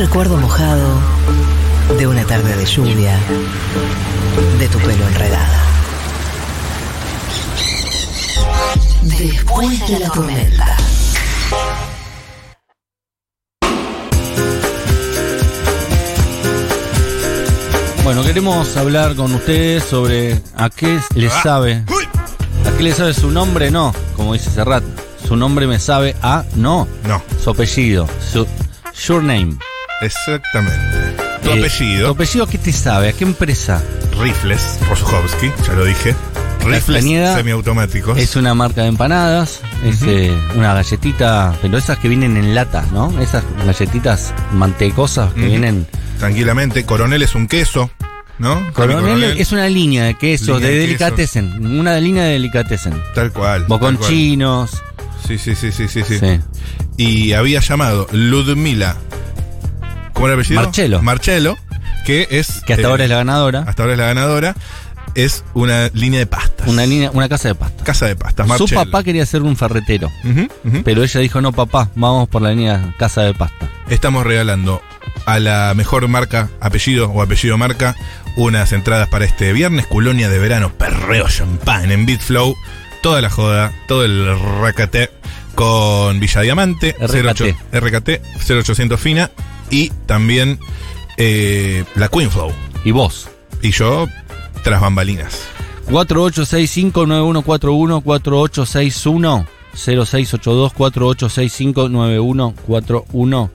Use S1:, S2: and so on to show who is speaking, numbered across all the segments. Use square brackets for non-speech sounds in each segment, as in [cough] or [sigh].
S1: recuerdo mojado de una tarde de lluvia, de tu pelo enredado. Después de la tormenta.
S2: Bueno, queremos hablar con ustedes sobre a qué le
S3: Ah.
S2: sabe. ¿A qué le sabe su nombre? No, como dice Serrat. Su nombre me sabe a no.
S3: No,
S2: Su apellido. Su surname.
S3: Exactamente. Tu
S2: Eh, ¿Tu
S3: apellido,
S2: apellido qué te sabe? ¿A qué empresa?
S3: Rifles, Rosuchowski, ya lo dije. Rifles semiautomáticos.
S2: Es una marca de empanadas, es eh, una galletita, pero esas que vienen en lata, ¿no? Esas galletitas mantecosas que vienen.
S3: Tranquilamente. Coronel es un queso, ¿no?
S2: Coronel es una línea de quesos,
S3: Línea
S2: de
S3: de
S2: delicatessen, una línea de delicatessen.
S3: Tal cual.
S2: Boconchinos.
S3: Sí, sí, sí, sí, sí. Sí. Y había llamado Ludmila. ¿Cómo era el apellido?
S2: Marcello.
S3: Marcello, que es.
S2: Que hasta
S3: eh,
S2: ahora es la ganadora.
S3: Hasta ahora es la ganadora. Es una línea de pastas.
S2: Una línea, una casa de pasta.
S3: Casa de pastas.
S2: Su
S3: Marcello.
S2: papá quería ser un ferretero, pero ella dijo, no papá, vamos por la línea casa de pasta.
S3: Estamos regalando a la mejor marca, apellido o apellido marca, unas entradas para este viernes, Culonia de verano, perreo champán en Bitflow, toda la joda, todo el racate con Villa Diamante,
S2: RKT.
S3: 08 RKT 0800 Fina y también eh, la Queenflow.
S2: Y vos.
S3: Y yo, tras bambalinas.
S2: 4865-9141, 4861 0682 4865-9141,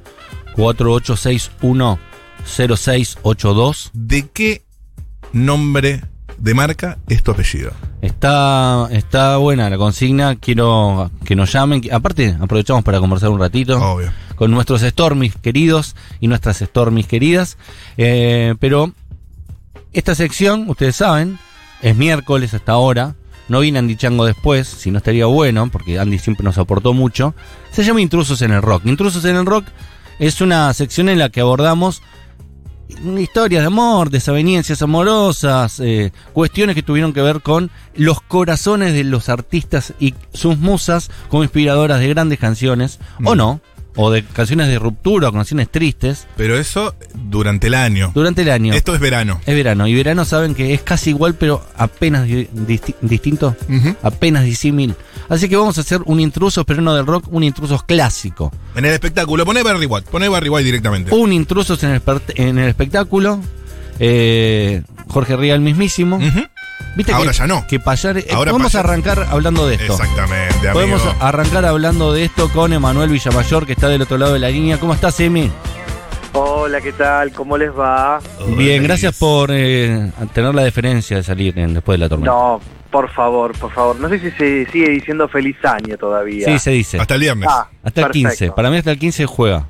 S2: 4861 0682.
S3: ¿De qué nombre de marca es tu apellido?
S2: Está, está buena la consigna, quiero que nos llamen. Aparte, aprovechamos para conversar un ratito.
S3: Obvio.
S2: Con nuestros Stormis queridos y nuestras Stormis queridas. Eh, pero esta sección, ustedes saben, es miércoles hasta ahora. No viene Andy Chango después, si no estaría bueno, porque Andy siempre nos aportó mucho. Se llama Intrusos en el Rock. Intrusos en el Rock es una sección en la que abordamos historias de amor, desavenencias amorosas, eh, cuestiones que tuvieron que ver con los corazones de los artistas y sus musas como inspiradoras de grandes canciones, o
S3: Mm.
S2: no, o de canciones de ruptura o canciones tristes,
S3: Pero eso durante el año.
S2: durante el año.
S3: Esto es verano.
S2: Es verano, y verano saben que es casi igual, pero apenas di- disti- distinto, apenas disímil. Así que vamos a hacer un intruso, pero no del rock, un intruso clásico.
S3: En el espectáculo, poné Barry White, poné Barry White directamente.
S2: Un intruso en el, en el espectáculo. eh, Jorge Rial mismísimo.
S3: Ujú.
S2: ¿Viste
S3: Ahora
S2: que,
S3: ya no.
S2: Que Payar, eh,
S3: Ahora
S2: podemos arrancar hablando de esto.
S3: Exactamente, amigo.
S2: Podemos arrancar hablando de esto con Emanuel Villamayor, que está del otro lado de la línea. ¿Cómo estás, Emi?
S4: Hola, ¿qué tal? ¿Cómo les va?
S2: Bien, gracias por eh, tener la deferencia de salir en- después de la tormenta.
S4: No, por favor, por favor. No sé si se sigue diciendo feliz año todavía.
S2: sí, se dice.
S3: Hasta el viernes.
S4: Ah,
S2: Hasta el
S4: perfecto.
S2: 15. Para mí hasta el 15 juega.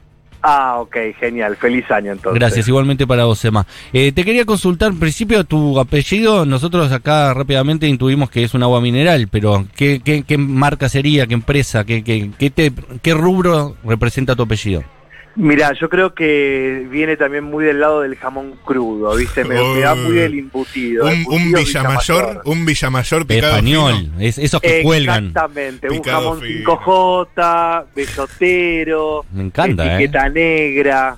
S4: Ah, ok, genial. Feliz año entonces.
S2: Gracias, igualmente para vos, Emma. Eh, te quería consultar, en principio, tu apellido. Nosotros acá rápidamente intuimos que es un agua mineral, pero ¿qué, qué, qué marca sería? ¿Qué empresa? ¿Qué, qué, qué, te- qué rubro representa tu apellido?
S4: Mira, yo creo que viene también muy del lado del jamón crudo, ¿viste? Me, me da muy del embutido.
S3: un, un Villamayor,
S4: Villamayor.
S3: un Villamayor picado
S2: Español,
S3: fino.
S2: es, esos que cuelgan.
S4: Exactamente, un jamón
S3: fino.
S4: 5J, bellotero,
S2: Me encanta, ¿eh?
S4: etiqueta negra.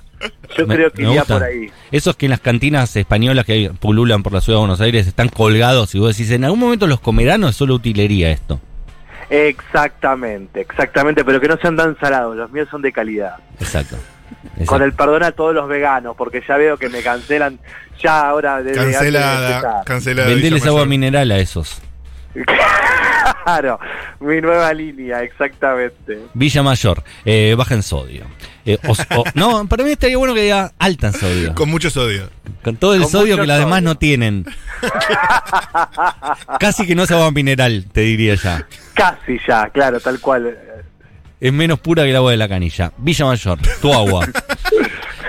S4: Yo
S2: Me-
S4: creo que iría
S2: gusta.
S4: por ahí.
S2: Esos que en las cantinas españolas que pululan por la ciudad de Buenos Aires están colgados y vos decís, en algún momento los comerán o es solo utilería esto.
S4: Exactamente, exactamente, pero que no sean tan salados, los míos son de calidad.
S2: Exacto.
S4: Con el perdón a todos los veganos, porque ya veo que me cancelan ya ahora desde
S3: Cancelada, cancelada.
S2: Vendeles
S3: Villamayor.
S2: agua mineral a esos. [laughs]
S4: Claro, mi nueva línea, exactamente.
S2: Villa Mayor, eh, baja en sodio. Eh, o- no, para mí estaría bueno que diga alta en sodio.
S3: Con mucho sodio.
S2: Con todo el
S4: Con
S2: sodio que las demás no tienen. Casi que no es agua mineral, te diría ya.
S4: Casi ya, claro, tal cual.
S2: Es menos pura que el agua de la canilla. Villa Mayor, tu agua.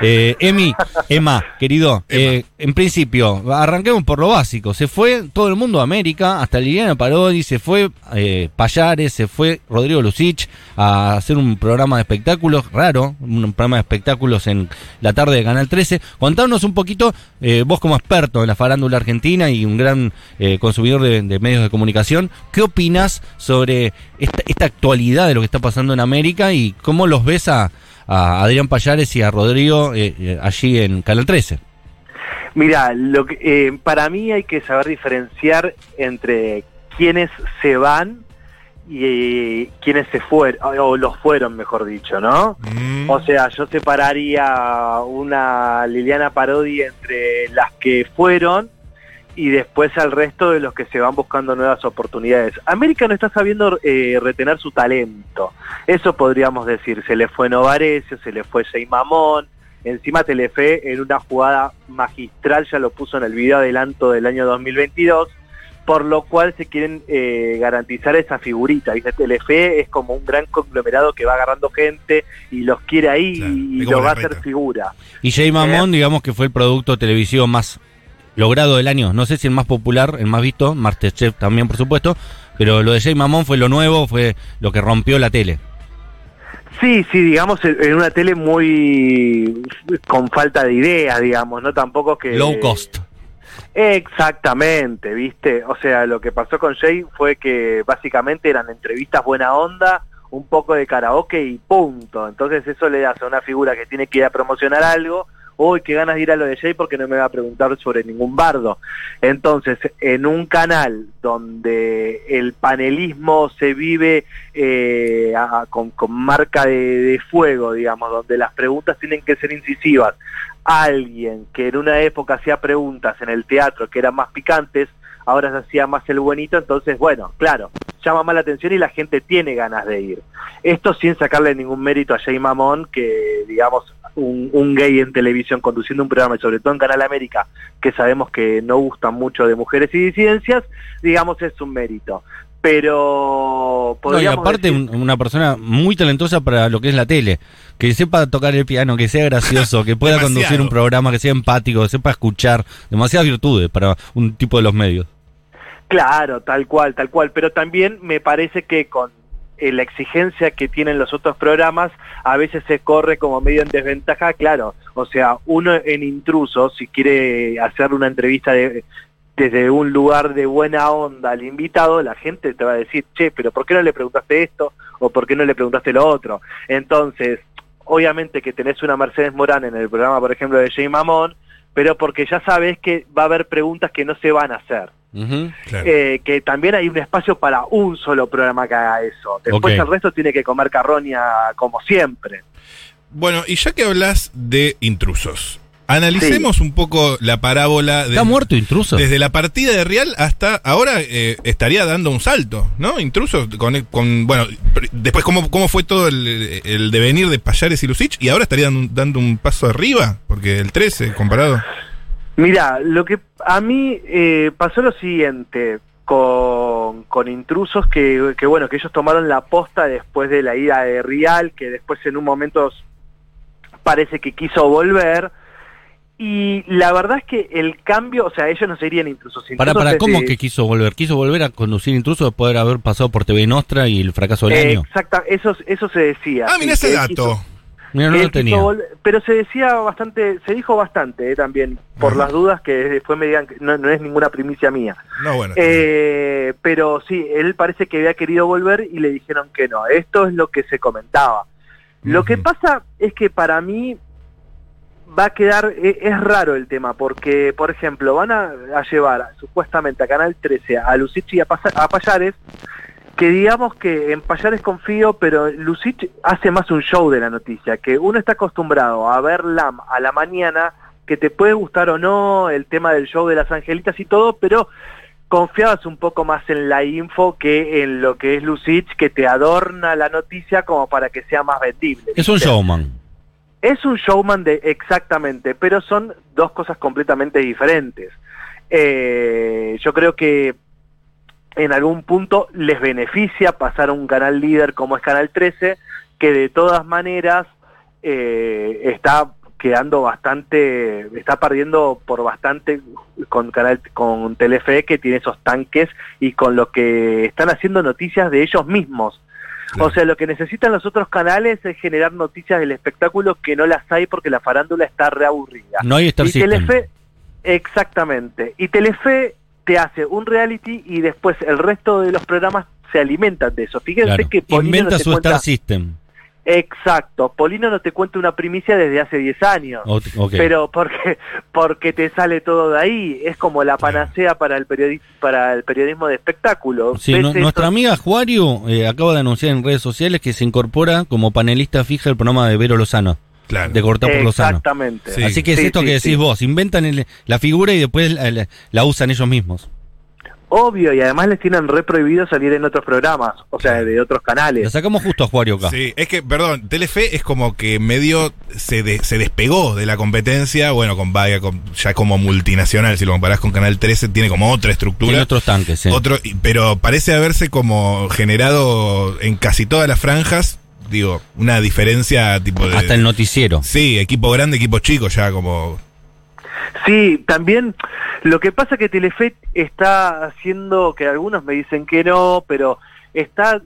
S2: Eh, Emi, Emma, querido, eh, en principio, arranquemos por lo básico. Se fue todo el mundo a América, hasta Liliana Parodi, se fue eh, Payares, se fue Rodrigo Lucich a hacer un programa de espectáculos, raro, un programa de espectáculos en la tarde de Canal 13. Contanos un poquito, eh, vos como experto en la farándula argentina y un gran eh, consumidor de, de medios de comunicación, ¿qué opinas sobre esta, esta actualidad de lo que está pasando en América y cómo los ves a, a Adrián Payares y a Rodrigo eh, eh, allí en Canal 13.
S4: Mira, lo que, eh, para mí hay que saber diferenciar entre quienes se van y eh, quienes se fueron, o los fueron, mejor dicho, ¿no?
S3: Mm.
S4: O sea, yo separaría una Liliana Parodi entre las que fueron y después al resto de los que se van buscando nuevas oportunidades. América no está sabiendo eh, retener su talento. Eso podríamos decir. Se le fue Novarecio, se le fue Jay Mamón. Encima Telefe en una jugada magistral ya lo puso en el video adelanto del año 2022 por lo cual se quieren eh, garantizar esa figurita. ¿viste? Telefe es como un gran conglomerado que va agarrando gente y los quiere ahí
S3: Claro,
S4: y lo va a hacer figura.
S2: Y Jay Mamón, digamos que fue el producto televisivo más logrado del año. No sé si el más popular, el más visto, Masterchef también, por supuesto, pero lo de Jay Mamón fue lo nuevo, fue lo que rompió la tele.
S4: Sí, sí, digamos en una tele muy con falta de ideas, digamos, no tampoco que
S2: Low cost.
S4: Exactamente, ¿viste? O sea, lo que pasó con Jay fue que básicamente eran entrevistas buena onda, un poco de karaoke y punto. Entonces eso le das a una figura que tiene que ir a promocionar algo, uy, qué ganas de ir a lo de Jay porque no me va a preguntar sobre ningún bardo. Entonces, en un canal donde el panelismo se vive eh, con, con marca de, de fuego, digamos, donde las preguntas tienen que ser incisivas, alguien que en una época hacía preguntas en el teatro que eran más picantes, ahora se hacía más el buenito, entonces, bueno, claro, llama más la atención y la gente tiene ganas de ir. Esto sin sacarle ningún mérito a Jay Mamón, que digamos, un, un gay en televisión conduciendo un programa, y sobre todo en Canal América, que sabemos que no gustan mucho de mujeres y disidencias, digamos, es un mérito. Pero
S2: No, y aparte
S4: decir-
S2: una persona muy talentosa para lo que es la tele, que sepa tocar el piano, que sea gracioso, que pueda
S3: Demasiado.
S2: conducir un programa, que sea empático, que sepa escuchar, demasiadas virtudes para un tipo de los medios.
S4: Claro, tal cual, tal cual. Pero también me parece que con eh, la exigencia que tienen los otros programas, a veces se corre como medio en desventaja, claro. O sea, uno en intruso, si quiere hacer una entrevista de- desde un lugar de buena onda al invitado, la gente te va a decir, che, pero ¿por qué no le preguntaste esto? ¿O por qué no le preguntaste lo otro? Entonces, obviamente que tenés una Mercedes Morán en el programa, por ejemplo, de Jay Mamón, pero porque ya sabes que va a haber preguntas que no se van a hacer.
S3: Claro.
S4: Eh, que también hay un espacio para un solo programa que haga eso. Después el resto tiene que comer carroña como siempre.
S3: Bueno, y ya que hablas de intrusos, analicemos un poco la parábola de,
S2: ¿Está muerto intruso?
S3: desde la partida de Real hasta ahora eh, estaría dando un salto, ¿no? Intrusos con, con bueno, después cómo, cómo fue todo el, el devenir de Payares y Lucich y ahora estaría dando, un- dando un paso arriba, porque el 13 comparado.
S4: Mira, lo que a mí eh, pasó lo siguiente con, con intrusos que, que, bueno, que ellos tomaron la posta después de la ida de Real, que después en un momento parece que quiso volver. Y la verdad es que el cambio, o sea, ellos no serían intrusos.
S2: Para,
S4: intrusos
S2: para,
S4: desde-
S2: ¿cómo que quiso volver? ¿Quiso volver a conducir intruso después de haber pasado por TV Nostra y el fracaso del
S4: Eh,
S2: año?
S4: Exacta, eso, eso se decía.
S3: Ah, mira ese dato.
S4: quiso-
S2: Mira, no
S4: Él
S2: lo
S4: quiso
S2: tenía.
S4: volver- pero se decía bastante, se dijo bastante eh, también, por
S3: Ajá.
S4: las dudas que fue mediante, no, no es ninguna primicia mía.
S3: No, bueno.
S4: Eh, pero sí, él parece que había querido volver y le dijeron que no. Esto es lo que se comentaba. Lo que pasa es que para mí va a quedar, e- es raro el tema, porque, por ejemplo, van a, a llevar supuestamente a Canal 13 a Lucich y a Payares, que digamos que en Payares confío, pero Lucich hace más un show de la noticia, que uno está acostumbrado a ver LAM a la mañana, que te puede gustar o no el tema del show de las angelitas y todo, pero confiabas un poco más en la info que en lo que es Lucich, que te adorna la noticia como para que sea más vendible.
S2: Es un showman.
S4: Es un showman de exactamente, pero son dos cosas completamente diferentes. Eh, yo creo que en algún punto les beneficia pasar a un canal líder como es Canal 13, que de todas maneras eh, está quedando bastante, está perdiendo por bastante con canal con Telefe que tiene esos tanques y con lo que están haciendo noticias de ellos mismos. O sea, lo que necesitan los otros canales es generar noticias del espectáculo que no las hay porque la farándula está reaburrida.
S2: No hay Star
S4: y
S2: System.
S4: Telefe, exactamente. Y Telefe te hace un reality y después el resto de los programas se alimentan de eso. Fíjense
S2: Claro.
S4: que Polino
S2: Inventa
S4: no
S2: su
S4: cuenta-
S2: Star System.
S4: Exacto. Polino no te cuenta una primicia desde hace 10 años. Pero porque porque te sale todo de ahí, es como la panacea para el periodismo para el periodismo de espectáculo.
S2: Sí, nuestra amiga Juario eh, acaba de anunciar en redes sociales que se incorpora como panelista fija el programa de Vero Lozano,
S3: Claro.
S2: de Cortar por Lozano.
S4: Exactamente.
S3: Sí.
S2: Así que es
S4: Sí,
S2: esto
S4: sí,
S2: que decís
S4: sí.
S2: vos, inventan el- la figura y después la, la- la usan ellos mismos.
S4: Obvio, y además les tienen re prohibido salir en otros programas, o sea, de otros canales.
S2: sacamos justo a Juario acá.
S3: Sí, es que, perdón, Telefe es como que medio se, de- se despegó de la competencia, bueno, con Vaya, con- ya como multinacional, si lo comparás con Canal 13, tiene como otra
S2: Tiene
S3: estructura.
S2: otros tanques, sí.
S3: Otro, pero parece haberse como generado en casi todas las franjas, digo, una diferencia tipo de...
S2: Hasta el noticiero.
S3: Sí, equipo grande, equipo chico, ya como...
S4: Sí, también lo que pasa que Telefe está haciendo, que algunos me dicen que no, pero está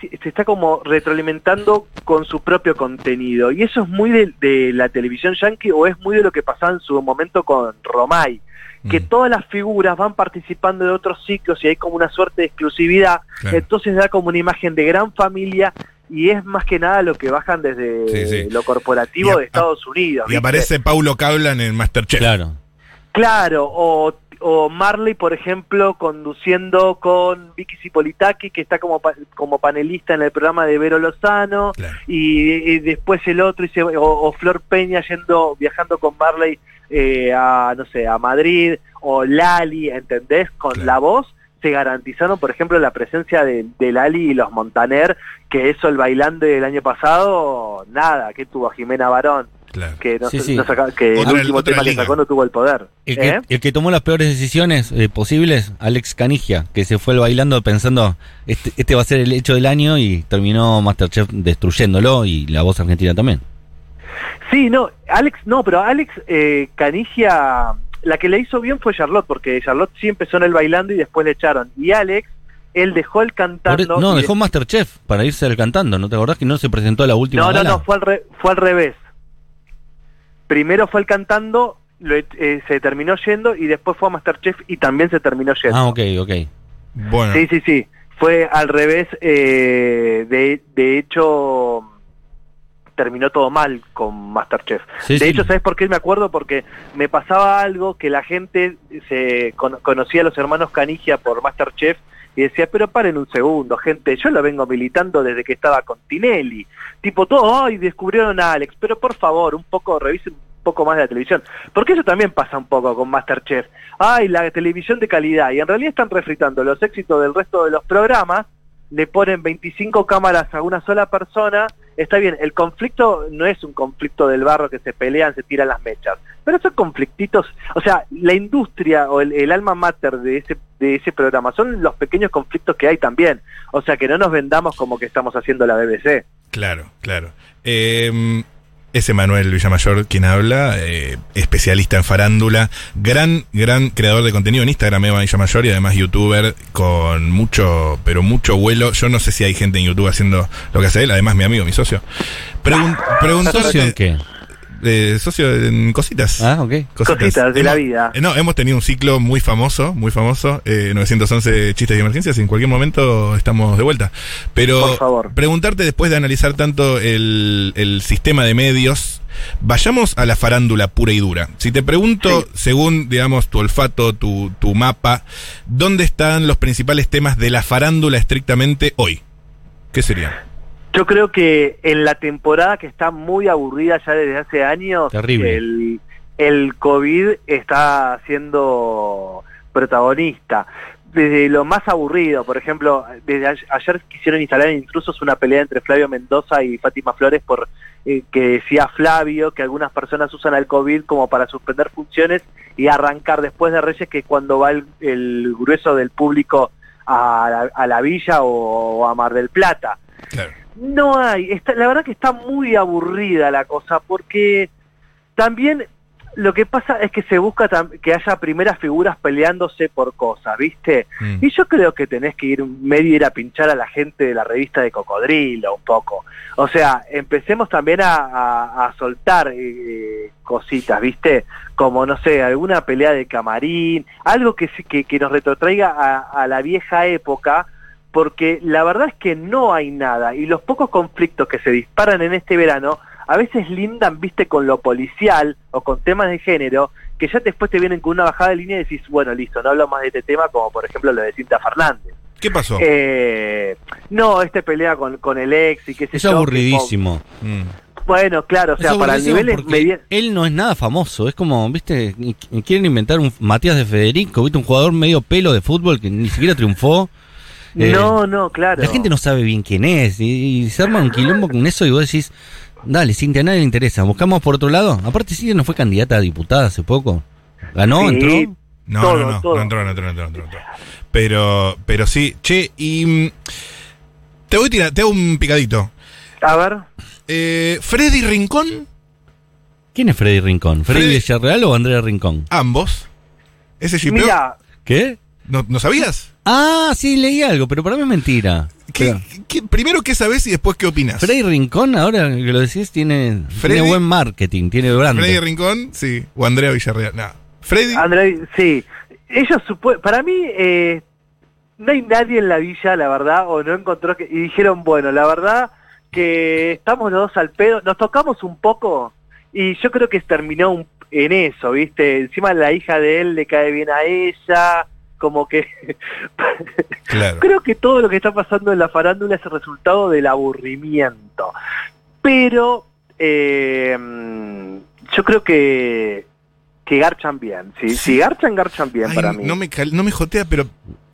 S4: se está como retroalimentando con su propio contenido. Y eso es muy de, de la televisión yankee o es muy de lo que pasaba en su momento con Romay. Que
S3: Mm.
S4: todas las figuras van participando de otros ciclos y hay como una suerte de exclusividad.
S3: Claro.
S4: Entonces da como una imagen de gran familia y es más que nada lo que bajan desde
S3: Sí, sí.
S4: lo corporativo
S3: a-
S4: de Estados Unidos.
S3: Y
S4: ¿viste?
S3: aparece Paulo Cablan en Masterchef.
S2: Claro.
S4: Claro, o, o Marley, por ejemplo, conduciendo con Vicky Cipolitaki, que está como, pa- como panelista en el programa de Vero Lozano,
S3: Claro.
S4: y, y después el otro, y se- o, o Flor Peña yendo, viajando con Marley eh, a, no sé, a Madrid, o Lali, ¿entendés? Con
S3: Claro.
S4: la voz se garantizaron, por ejemplo, la presencia de, de Lali y los Montaner, que eso el bailando del año pasado, nada, que tuvo a Jimena Barón,
S3: Claro.
S4: que, no,
S2: Sí,
S4: se-
S2: sí.
S4: no saca- que
S3: Otra-
S4: el último tema que
S3: liga.
S4: sacó no tuvo el poder.
S2: El que,
S4: ¿Eh?
S2: el que tomó las peores decisiones eh, posibles, Alex Canigia, que se fue bailando pensando, este, este va a ser el hecho del año y terminó Masterchef destruyéndolo y la voz argentina también.
S4: Sí, no, Alex, no, pero Alex eh, Canigia, la que le hizo bien fue Charlotte, porque Charlotte sí empezó en el bailando y después le echaron. Y Alex, él dejó el cantando.
S2: no,
S4: y
S2: dejó Masterchef para irse al cantando, ¿no te acordás que no se presentó a la última
S4: No, no,
S2: gala?
S4: no, fue al, re- fue al revés. Primero fue el cantando, lo- eh, se terminó yendo y después fue a Masterchef y también se terminó yendo.
S2: Ah, ok, ok.
S3: Bueno,
S4: Sí, sí, sí. Fue al revés. eh, de, de hecho, terminó todo mal con Masterchef.
S2: Sí,
S4: de
S2: sí.
S4: hecho, ¿sabes por qué me acuerdo? Porque me pasaba algo que la gente se con- conocía a los hermanos Canigia por Masterchef y decía, pero paren un segundo, gente, yo lo vengo militando desde que estaba con Tinelli. Tipo, todo, ay, descubrieron a Alex, pero por favor, un poco, revisen un poco más de la televisión. Porque eso también pasa un poco con Masterchef. Ay, la televisión de calidad. Y en realidad están refritando los éxitos del resto de los programas, le ponen 25 cámaras a una sola persona. Está bien, el conflicto no es un conflicto del barro que se pelean, se tiran las mechas. Pero esos conflictitos, o sea, la industria o el, alma mater de ese, de ese programa son los pequeños conflictos que hay también. O sea, que no nos vendamos como que estamos haciendo la BBC.
S3: claro, claro. Eh, es Emanuel Villamayor quien habla, eh, especialista en farándula, gran, gran creador de contenido en Instagram, Eva Villamayor, y además youtuber con mucho, pero mucho vuelo. Yo no sé si hay gente en YouTube haciendo lo que hace él, además mi amigo, mi socio. Pregun preguntarte-
S2: ¿Socio en qué?
S3: Eh, socio en cositas.
S2: Ah, ok.
S4: Cositas de la vida.
S3: eh, No, hemos tenido un ciclo muy famoso, muy famoso, eh, 911 chistes de emergencias, y en cualquier momento estamos de vuelta. Pero
S4: Por favor.
S3: preguntarte después de analizar tanto el, el sistema de medios, vayamos a la farándula pura y dura. Si te pregunto,
S4: Sí.
S3: según, digamos, tu olfato, tu, tu mapa, ¿dónde están los principales temas de la farándula estrictamente hoy? ¿Qué sería?
S4: Yo creo que en la temporada que está muy aburrida ya desde hace años,
S2: Terrible.
S4: El, el COVID está siendo protagonista. Desde lo más aburrido, por ejemplo, desde ayer quisieron instalar en Intrusos una pelea entre Flavio Mendoza y Fátima Flores por eh, que decía Flavio que algunas personas usan al COVID como para suspender funciones y arrancar después de Reyes que cuando va el, el grueso del público a la, a la villa o a Mar del Plata.
S3: Claro.
S4: No hay, está, la verdad que está muy aburrida la cosa, porque también lo que pasa es que se busca que haya primeras figuras peleándose por cosas, ¿viste?
S3: Mm.
S4: Y yo creo que tenés que ir medio ir a pinchar a la gente de la revista de Cocodrilo un poco. O sea, empecemos también a, a- a soltar eh, cositas, ¿viste? Como, no sé, alguna pelea de camarín, algo que, que, que nos retrotraiga a, a la vieja época, porque la verdad es que no hay nada y los pocos conflictos que se disparan en este verano a veces lindan, viste, con lo policial o con temas de género, que ya después te vienen con una bajada de línea y decís, bueno, listo, no hablo más de este tema, como por ejemplo lo de Cinta Fernández.
S3: ¿Qué pasó?
S4: Eh, no, este pelea con, con el ex y qué sé
S2: Es
S4: yo, que
S2: aburridísimo.
S3: Mm.
S4: Bueno, claro, o sea, para el
S2: aburridísimo
S4: nivel es
S2: porque
S4: media-
S2: Él no es nada famoso, es como, viste, quieren inventar un Matías de Federico, viste, un jugador medio pelo de fútbol que ni siquiera triunfó. Eh,
S4: No, no, claro.
S2: La gente no sabe bien quién es y, y se arma un quilombo con eso y vos decís, dale, Cintia, a nadie le interesa, buscamos por otro lado. Aparte, Cintia no fue candidata a diputada hace poco. ¿Ganó?
S4: Sí.
S2: ¿Entró?
S3: No,
S4: Todo,
S3: no, no,
S4: todo.
S3: no entró, no entró, no entró, no entró. Pero, pero sí, che, y mm, te voy a tirar, te hago un picadito.
S4: A ver,
S3: Eh, Freddy Rincón,
S2: ¿Quién es Freddy Rincón? ¿Freddy
S3: Freddy-
S2: Villarreal o Andrea Rincón?
S3: ambos. Ese shipeo,
S4: mira,
S2: ¿Qué?
S3: ¿no, ¿no sabías?
S2: Ah, sí, leí algo, pero para mí es mentira.
S3: ¿Qué-
S2: Pero-
S3: qué- primero, ¿qué sabes y después qué opinas?
S2: Freddy Rincón, ahora que lo decís, tiene,
S3: Freddy-
S2: tiene buen marketing, tiene brand.
S3: Freddy Rincón, sí, o Andrea Villarreal. No. Freddy,
S4: André, sí. Ellos supo- para mí eh, no hay nadie en la villa, la verdad, o no encontró que y dijeron, bueno, la verdad que estamos los dos al pedo, nos tocamos un poco y yo creo que terminó un- en eso, ¿viste? Encima la hija de él le cae bien a ella, como que [laughs]
S3: claro.
S4: creo que todo lo que está pasando en la farándula es el resultado del aburrimiento. Pero eh, yo creo que, que garchan bien. Si,
S3: Sí.
S4: si garchan, garchan bien
S3: Ay,
S4: para mí.
S3: No me, cal- no me jotea, pero.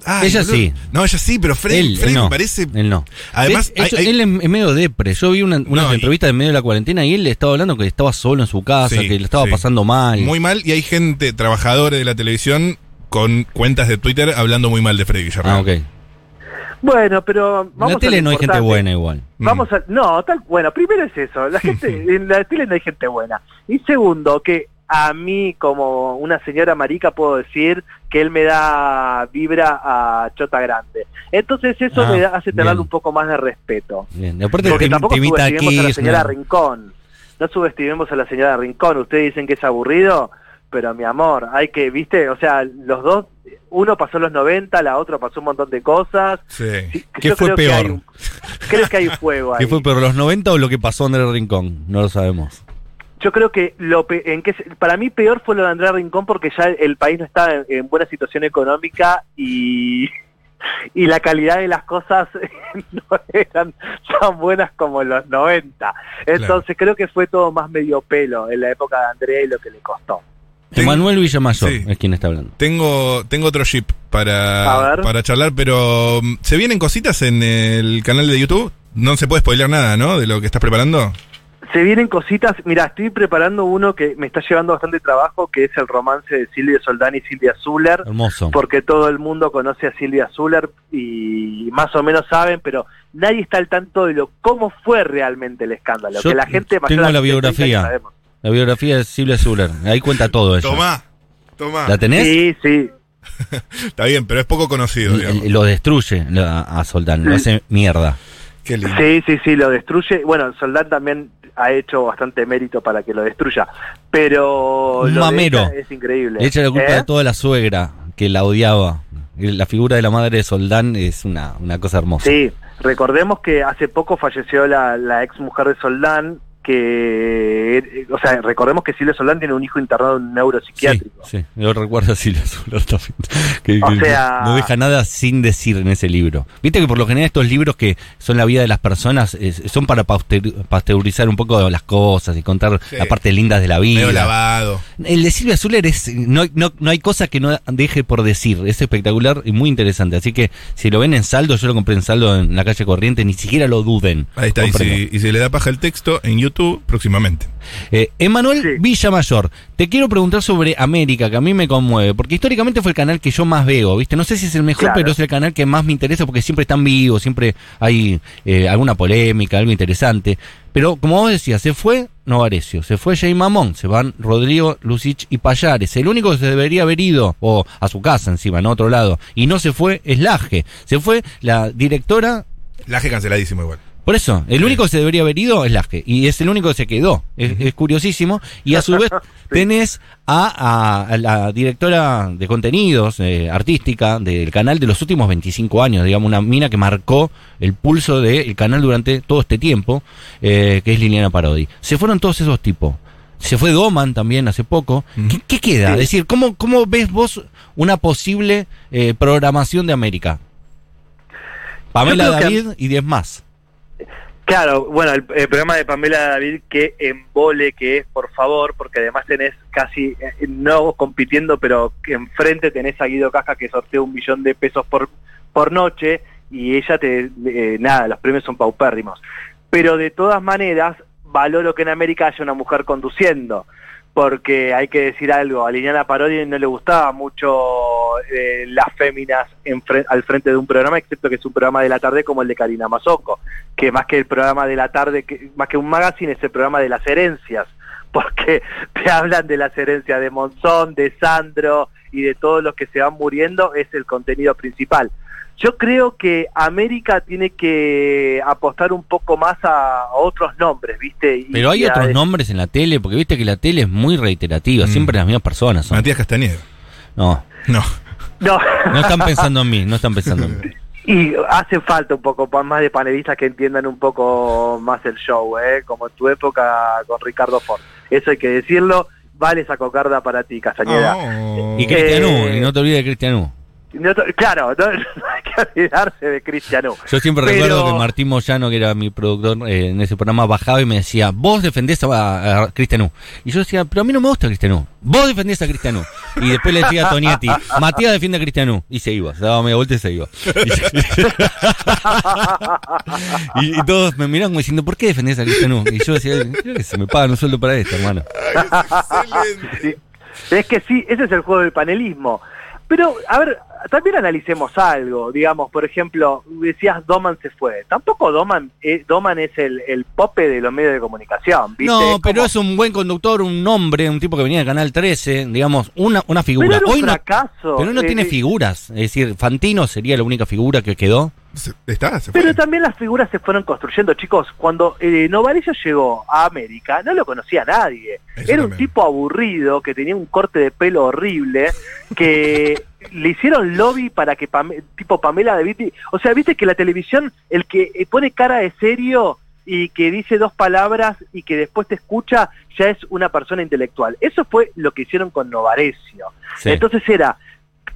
S3: ay,
S2: Ella sí.
S3: No, ella sí, pero Freddy,
S2: él,
S3: Freddy
S2: él no,
S3: me parece.
S2: él no.
S3: Además, hay- hay-
S2: él es medio depre. Yo vi una, una
S3: No, y-
S2: entrevista en medio de la cuarentena y él le estaba hablando que estaba solo en su casa,
S3: Sí,
S2: que le estaba
S3: sí.
S2: pasando mal.
S3: muy mal y hay gente, trabajadores de la televisión, con cuentas de Twitter hablando muy mal de Freddy Villarreal.
S2: ah, ok.
S4: Bueno, pero
S2: En
S4: vamos
S2: la tele
S4: a
S2: no hay gente buena igual.
S4: Vamos a, no, tal, bueno, primero es eso, la [laughs] gente, en la tele no hay gente buena. Y segundo, que a mí como una señora marica puedo decir que él me da vibra a Chota Grande. Entonces eso
S2: Ah,
S4: me da- hace tener un poco más de respeto.
S2: Bien. Aparte
S4: Porque
S2: te,
S4: tampoco
S2: te
S4: subestimemos a la señora. Rincón. No subestimemos a la señora Rincón. Ustedes dicen que es aburrido, pero mi amor, hay que, viste, o sea, los dos, uno pasó los 90, la otra pasó un montón de cosas.
S3: Sí.
S2: ¿Qué
S4: yo
S2: fue
S4: creo que
S2: peor?
S4: hay un- creo que hay fuego [laughs] ahí.
S2: ¿Qué fue por los 90 o lo que pasó a Andrés Rincón? No lo sabemos.
S4: Yo creo que lo pe- en que para mí peor fue lo de Andrea Rincón porque ya el país no está en, en buena situación económica y, y la calidad de las cosas [laughs] no eran tan buenas como en los 90. Entonces creo que fue todo más medio pelo en la época de Andrea y lo que le costó.
S2: Emanuel Villamayor
S3: Sí.
S2: es quien está hablando.
S3: Tengo, tengo otro ship
S4: A
S3: para, para charlar, pero mm, ¿se vienen cositas en el canal de YouTube? No se puede spoilear nada, ¿no? De lo que estás preparando.
S4: Se vienen cositas, mira, estoy preparando uno que me está llevando bastante trabajo, que es el romance de Silvia Soldán y Silvia Zuller.
S2: Hermoso.
S4: porque todo el mundo conoce a Silvia Zuller y más o menos saben, pero nadie está al tanto de lo cómo fue realmente el escándalo.
S2: Yo
S4: que la gente
S2: tengo la
S4: 70
S2: biografía. La biografía de Silvia Zuller. Ahí cuenta todo eso.
S3: Tomá, tomá.
S2: ¿La tenés?
S4: Sí, sí. [laughs]
S3: Está bien, pero es poco conocido, digamos.
S2: lo destruye a Soldán, lo hace mierda.
S3: Qué lindo.
S4: Sí, sí, sí, lo destruye. Bueno, Soldán también ha hecho bastante mérito para que lo destruya, pero
S2: Un
S4: lo
S2: mamero.
S4: es increíble.
S2: Le echa la culpa
S4: ¿Eh?
S2: de toda la suegra que la odiaba. La figura de la madre de Soldán es una, una cosa hermosa.
S4: Sí, recordemos que hace poco falleció la, la ex mujer de Soldán, que, o sea, recordemos que Silvia Soldán tiene un hijo internado en un
S2: Sí,
S4: neuropsiquiátrico.
S2: sí, yo recuerdo a Silvia Zuller también. [laughs] Que,
S4: O
S2: que
S4: sea-
S2: no deja nada sin decir en ese libro. Viste que por lo general estos libros que son la vida de las personas es- son para pasteurizar un poco las cosas y contar
S3: Sí.
S2: la parte lindas de la
S3: Medio
S2: vida.
S3: lavado.
S2: El de Silvia Zuller es no, no, no hay cosa que no deje por decir, es espectacular y muy interesante. Así que si lo ven en saldo, yo lo compré en saldo en la calle Corriente, ni siquiera lo duden.
S3: Ahí está, y
S2: Cómprenlo.
S3: si, y si le da paja el texto en YouTube próximamente.
S2: Eh, Emanuel
S4: Sí.
S2: Villamayor, te quiero preguntar sobre América, que a mí me conmueve, porque históricamente fue el canal que yo más veo, ¿viste? No sé si es el mejor,
S4: Claro.
S2: pero es el canal que más me interesa porque siempre están vivos, siempre hay eh, alguna polémica, algo interesante. Pero como vos decías, se fue Novarecio, se fue Jay Mamón, se van Rodrigo, Lucich y Payares. El único que se debería haber ido, o a su casa encima, en otro lado, y no se fue es Laje. Se fue la directora
S3: Laje canceladísimo igual.
S2: Por eso, el único que se debería haber ido es Laje, y es el único que se quedó. Es, es curiosísimo. Y a su vez [laughs] tenés a, a- a la directora de contenidos eh, artística del canal de los últimos 25 años, digamos, una mina que marcó el pulso del canal durante todo este tiempo, eh, que es Liliana Parodi. Se fueron todos esos tipos. Se fue Doman también hace poco. ¿Qué, qué queda? Es decir, ¿cómo, ¿cómo ves vos una posible eh, programación de América? Pamela
S4: que-
S2: David y 10 más.
S4: Claro, bueno, el, programa de Pamela David, que embole que es, por favor, porque además tenés casi, eh, no compitiendo, pero enfrente tenés a Guido Caja que sortea un millón de pesos por, por noche y ella te, eh, nada, los premios son paupérrimos. Pero de todas maneras, valoro que en América haya una mujer conduciendo, porque hay que decir algo, a Liliana Parodi no le gustaba mucho eh, las féminas en fre- al frente de un programa, excepto que es un programa de la tarde como el de Karina Mazoco que más que el programa de la tarde, que, más que un magazine, es el programa de las herencias, [laughs] porque te hablan de las herencias de Monzón, de Sandro y de todos los que se van muriendo, es el contenido principal. Yo creo que América tiene que apostar un poco más a, a otros nombres, ¿viste? Y-
S2: Pero hay otros
S4: de-
S2: nombres en la tele, porque viste que la tele es muy reiterativa,
S3: Mm.
S2: siempre las mismas personas son.
S3: Matías Castañeda.
S2: No,
S3: No.
S4: No.
S2: no están pensando en mí, no están pensando en mí. [laughs]
S4: Y hace falta un poco más de panelistas que entiendan un poco más el show, ¿eh? como en tu época con Ricardo Ford. Eso hay que decirlo. Vale esa cocarda para ti, Castañeda.
S3: Oh.
S2: Y Cristianú,
S4: Eh,
S2: y no te olvides de Cristianú.
S4: No claro, no, [laughs] no hay que olvidarse de Cristiano.
S2: Yo siempre
S4: Pero-
S2: recuerdo que Martín Moyano, que era mi productor eh, en ese programa, bajaba y me decía, vos defendés a, a Cristianú. Y yo decía, pero a mí no me gusta Cristianú. Vos defendés a Cristianú. Y después le decía a Tonietti, Matías defiende a Cristianú. Y se iba, se daba media vuelta y se iba. Y, se- [laughs] y- y todos me miraban como diciendo, ¿por qué defendés a Cristianú? Y yo decía, creo que se me pagan un sueldo para esto, hermano.
S4: Sí. Es que sí, ese es el juego del panelismo. Pero, a ver, también analicemos algo. Digamos, por ejemplo, decías Doman se fue. Tampoco Doman, eh, Doman es el, el pope de los medios de comunicación. ¿viste?
S2: No,
S4: Es
S2: pero
S4: como-
S2: es un buen conductor, un hombre, un tipo que venía de Canal 13, digamos, una, una
S4: Pero
S2: figura.
S4: era un
S2: Hoy no,
S4: fracaso.
S2: pero no
S4: Eh,
S2: tiene
S4: eh,
S2: figuras. Es decir, Fantino sería la única figura que quedó.
S3: Se- ¿Está? ¿Se fue?
S4: Pero también las figuras se fueron construyendo, chicos. Cuando eh, Novarecio llegó a América, no lo conocía nadie.
S3: Eso
S4: Era un tipo aburrido, que tenía un corte de pelo horrible, que [laughs] le hicieron lobby para que Pam- tipo Pamela de Vitti... O sea, viste que la televisión, el que eh, pone cara de serio y que dice dos palabras y que después te escucha, ya es una persona intelectual. Eso fue lo que hicieron con Novarecio.
S2: Sí.
S4: Entonces era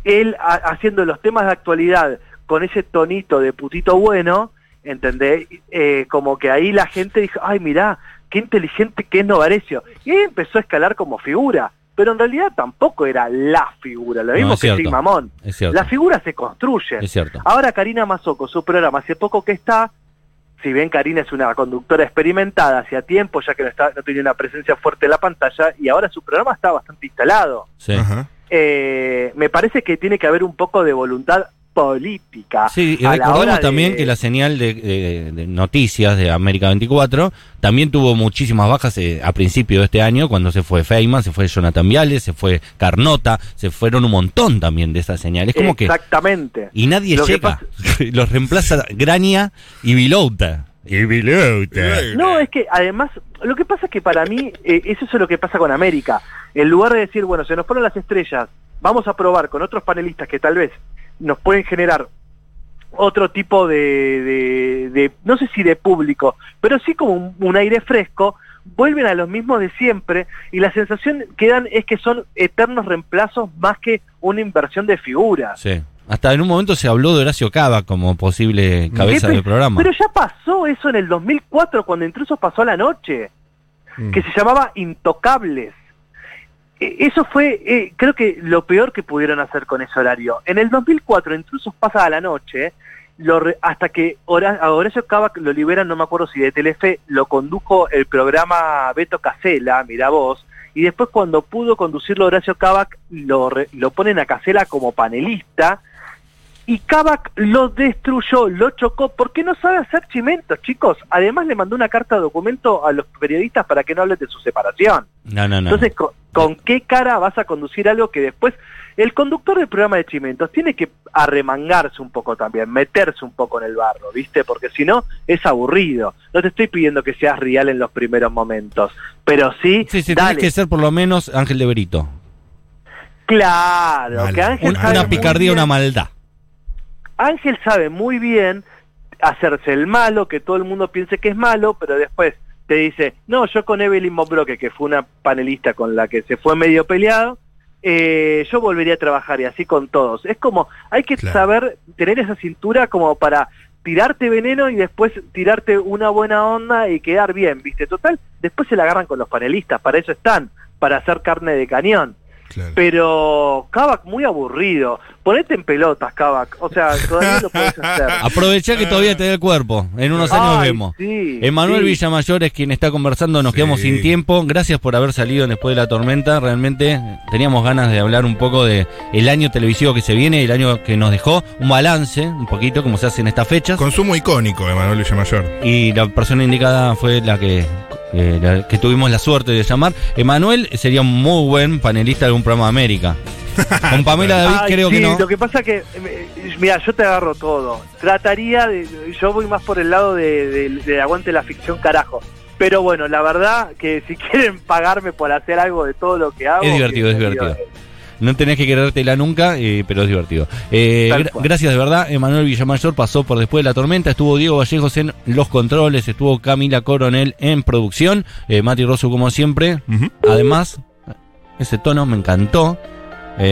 S4: él ha- haciendo los temas de actualidad con ese tonito de putito bueno, ¿entendés? Eh, como que ahí la gente dijo, ay, mirá, qué inteligente que es Novarecio. Y ahí empezó a escalar como figura. Pero en realidad tampoco era la figura, lo
S2: No,
S4: mismo
S2: es
S4: que. Sig Mamón.
S2: es cierto.
S4: Las figuras se construyen.
S2: Es cierto.
S4: Ahora Karina Mazoco, su programa hace poco que está, si bien Karina es una conductora experimentada hacía tiempo, ya que no, está, no tenía una presencia fuerte en la pantalla, y ahora su programa está bastante instalado.
S2: Sí.
S3: Ajá.
S4: Eh, me parece que tiene que haber un poco de voluntad política.
S2: Sí, y recordemos
S4: de-
S2: también que la señal de, de- de noticias de América 24 también tuvo muchísimas bajas eh, a principio de este año, cuando se fue Feynman, se fue Jonathan Viales, se fue Carnota, se fueron un montón también de esas señales. como que...
S4: Exactamente.
S2: Y nadie
S4: Lo
S2: llega. [laughs] Los reemplaza Grania y Vilouta. Y Vilouta.
S4: No, es que además, lo que pasa es que para mí, eh, eso es lo que pasa con América. En lugar de decir, bueno, se nos fueron las estrellas, vamos a probar con otros panelistas que tal vez nos pueden generar otro tipo de, de- de- no sé si de público, pero sí como un, un aire fresco, vuelven a los mismos de siempre y la sensación que dan es que son eternos reemplazos más que una inversión de figuras.
S2: Sí. Hasta en un momento se habló de Horacio Cava como posible cabeza
S4: ¿Qué pe-
S2: del programa.
S4: Pero ya pasó eso en el 2004 cuando Intrusos pasó a la noche.
S3: Mm.
S4: que se llamaba Intocables. Eh, Eso fue, eh, creo que lo peor que pudieron hacer con ese horario. En el 2004, Intrusos pasa a la noche, lo re- hasta que Hora- a Horacio Cava lo liberan, no me acuerdo si de Telefe, lo condujo el programa Beto Casela, mira vos, y después cuando pudo conducirlo Horacio Cava, lo, lo ponen a Casela como panelista, y Kavak lo destruyó, lo chocó, porque no sabe hacer chimentos, chicos. Además le mandó una carta de documento a los periodistas para que no hablen de su separación.
S2: No, no, no.
S4: Entonces, ¿con, con qué cara vas a conducir algo que después el conductor del programa de chimentos tiene que arremangarse un poco también, meterse un poco en el barro, ¿viste? Porque si no, es aburrido. No te estoy pidiendo que seas real en los primeros momentos, pero sí,
S2: sí, sí,
S4: dale.
S2: tenés que ser por lo menos Ángel de Berito.
S4: Claro,
S3: Vale.
S4: que Ángel
S2: una
S4: muy
S2: picardía, una maldad.
S4: Ángel sabe muy bien hacerse el malo, que todo el mundo piense que es malo, pero después te dice, no, yo con Evelyn Monbroque, que fue una panelista con la que se fue medio peleado, eh, yo volvería a trabajar y así con todos. Es como, hay que
S3: Claro.
S4: saber tener esa cintura como para tirarte veneno y después tirarte una buena onda y quedar bien, ¿viste? Total, después se la agarran con los panelistas, para eso están, para hacer carne de cañón.
S3: Claro.
S4: Pero Kavak muy aburrido. Ponete en pelotas, Kavak. O sea, todavía lo podés hacer. [laughs]
S2: Aprovechá que todavía te da el cuerpo. En unos años
S4: Ay,
S2: vemos.
S4: sí,
S2: Emanuel
S4: sí.
S2: Villamayor es quien está conversando, nos
S3: Sí.
S2: quedamos sin tiempo. Gracias por haber salido después de la tormenta. Realmente teníamos ganas de hablar un poco de el año televisivo que se viene, el año que nos dejó, un balance, un poquito como se hace en estas fechas.
S3: Consumo icónico, Emanuel Villamayor.
S2: Y la persona indicada fue la que, eh, la que tuvimos la suerte de llamar. Emanuel sería un muy buen panelista de algún programa de América. [laughs] Con Pamela David
S4: Ay,
S2: creo
S4: sí,
S2: que no.
S4: Lo que pasa que, eh, mira, yo te agarro todo. Trataría de, yo voy más por el lado de, de- de aguante la ficción carajo. Pero bueno, la verdad que si [laughs] quieren pagarme por hacer algo de todo lo que hago...
S2: Es divertido, es divertido. No tenés que querértela nunca, eh, pero es divertido. Eh, gra- gracias de verdad. Emanuel Villamayor pasó por después de la tormenta. Estuvo Diego Vallejos en los controles. Estuvo Camila Coronel en producción. Eh, Mati Rosso, como siempre. Además, ese tono me encantó.